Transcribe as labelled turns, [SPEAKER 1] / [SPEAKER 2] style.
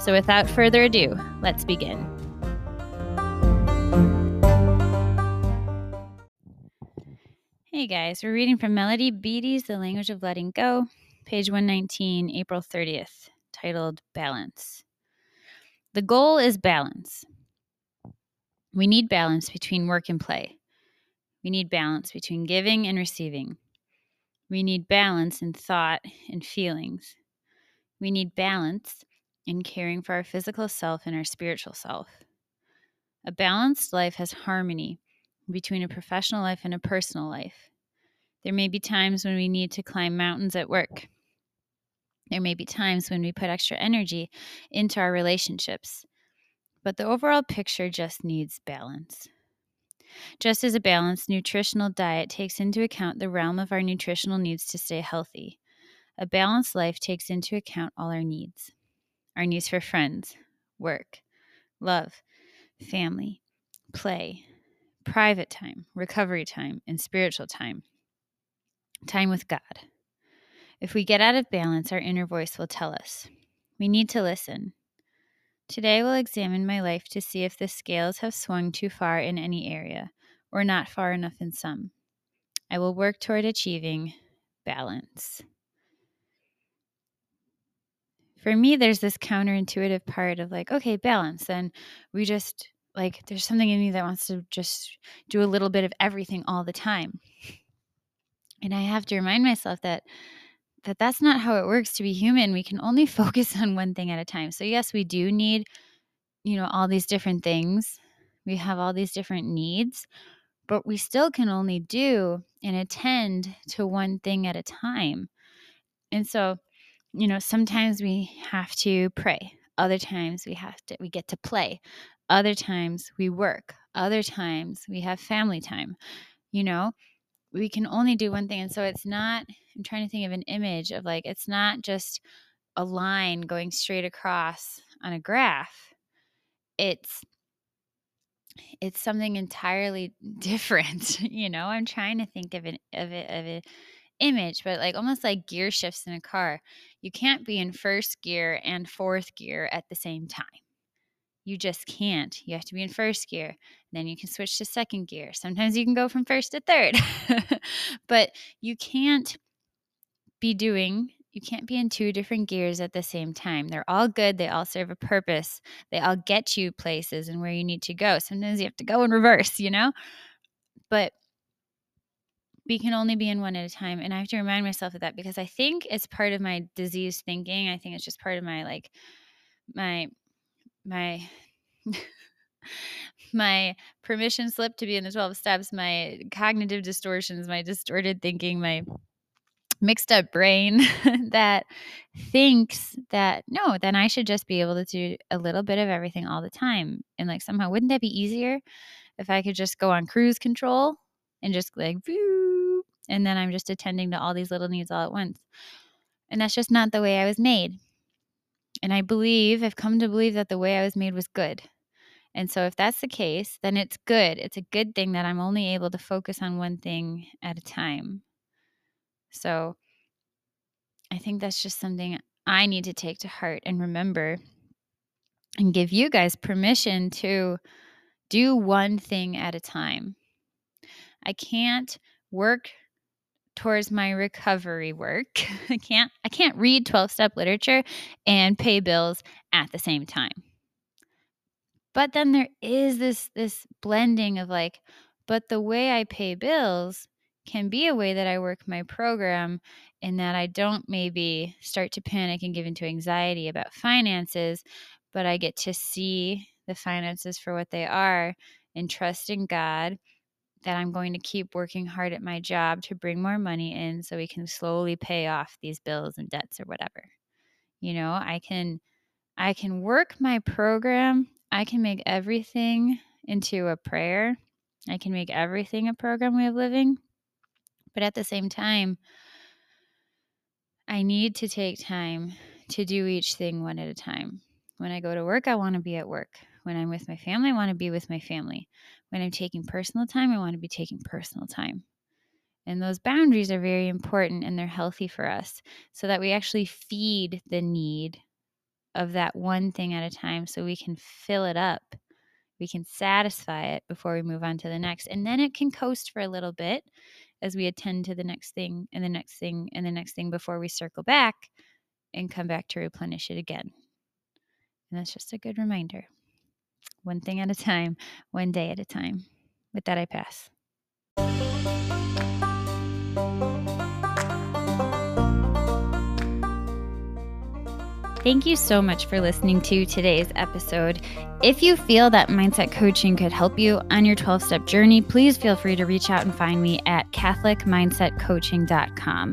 [SPEAKER 1] So without further ado, let's begin. Hey guys, we're reading from Melody Beattie's The Language of Letting Go, page 119, April 30th, titled Balance. The goal is balance. We need balance between work and play. We need balance between giving and receiving. We need balance in thought and feelings. We need balance in caring for our physical self and our spiritual self. A balanced life has harmony between a professional life and a personal life. There may be times when we need to climb mountains at work. There may be times when we put extra energy into our relationships. But the overall picture just needs balance. Just as a balanced nutritional diet takes into account the realm of our nutritional needs to stay healthy, a balanced life takes into account all our needs our needs for friends, work, love, family, play, private time, recovery time, and spiritual time. Time with God. If we get out of balance, our inner voice will tell us. We need to listen. Today, we'll examine my life to see if the scales have swung too far in any area or not far enough in some. I will work toward achieving balance for me, there's this counterintuitive part of like, okay, balance. And we just like, there's something in me that wants to just do a little bit of everything all the time. And I have to remind myself that that that's not how it works to be human. We can only focus on one thing at a time. So yes, we do need, you know, all these different things. We have all these different needs, but we still can only do and attend to one thing at a time. And so you know, sometimes we have to pray. Other times we have to we get to play. Other times we work. Other times we have family time. You know, we can only do one thing and so it's not I'm trying to think of an image of like it's not just a line going straight across on a graph. It's it's something entirely different you know i'm trying to think of an of it of it image, but like almost like gear shifts in a car. You can't be in first gear and fourth gear at the same time. You just can't. You have to be in first gear. Then you can switch to second gear. Sometimes you can go from first to third. but you can't be doing you can't be in two different gears at the same time. They're all good. They all serve a purpose. They all get you places and where you need to go. Sometimes you have to go in reverse, you know? But we can only be in one at a time and i have to remind myself of that because i think it's part of my disease thinking i think it's just part of my like my my my permission slip to be in the 12 steps my cognitive distortions my distorted thinking my mixed up brain that thinks that no then i should just be able to do a little bit of everything all the time. And like somehow wouldn't that be easier if i could just go on cruise control and just like and then I'm just attending to all these little needs all at once. And that's just not the way I was made. And I believe, I've come to believe that the way I was made was good. And so if that's the case, then it's good. It's a good thing that I'm only able to focus on one thing at a time. So I think that's just something I need to take to heart and remember and give you guys permission to do one thing at a time. I can't work towards my recovery work. I can't I can't read 12-step literature and pay bills at the same time. But then there is this this blending of like, but the way I pay bills can be a way that I work my program and that I don't maybe start to panic and give into anxiety about finances, but I get to see the finances for what they are and trust in God that I'm going to keep working hard at my job to bring more money in so we can slowly pay off these bills and debts or whatever. You know, I can I can work my program. I can make everything into a prayer. I can make everything a program way of living. But at the same time, I need to take time to do each thing one at a time. When I go to work, I want to be at work. When I'm with my family, I want to be with my family. When I'm taking personal time, I want to be taking personal time. And those boundaries are very important and they're healthy for us so that we actually feed the need of that one thing at a time so we can fill it up. We can satisfy it before we move on to the next. And then it can coast for a little bit as we attend to the next thing and the next thing and the next thing before we circle back and come back to replenish it again. And that's just a good reminder. One thing at a time, one day at a time. With that, I pass. Thank you so much for listening to today's episode. If you feel that mindset coaching could help you on your 12 step journey, please feel free to reach out and find me at CatholicMindsetCoaching.com.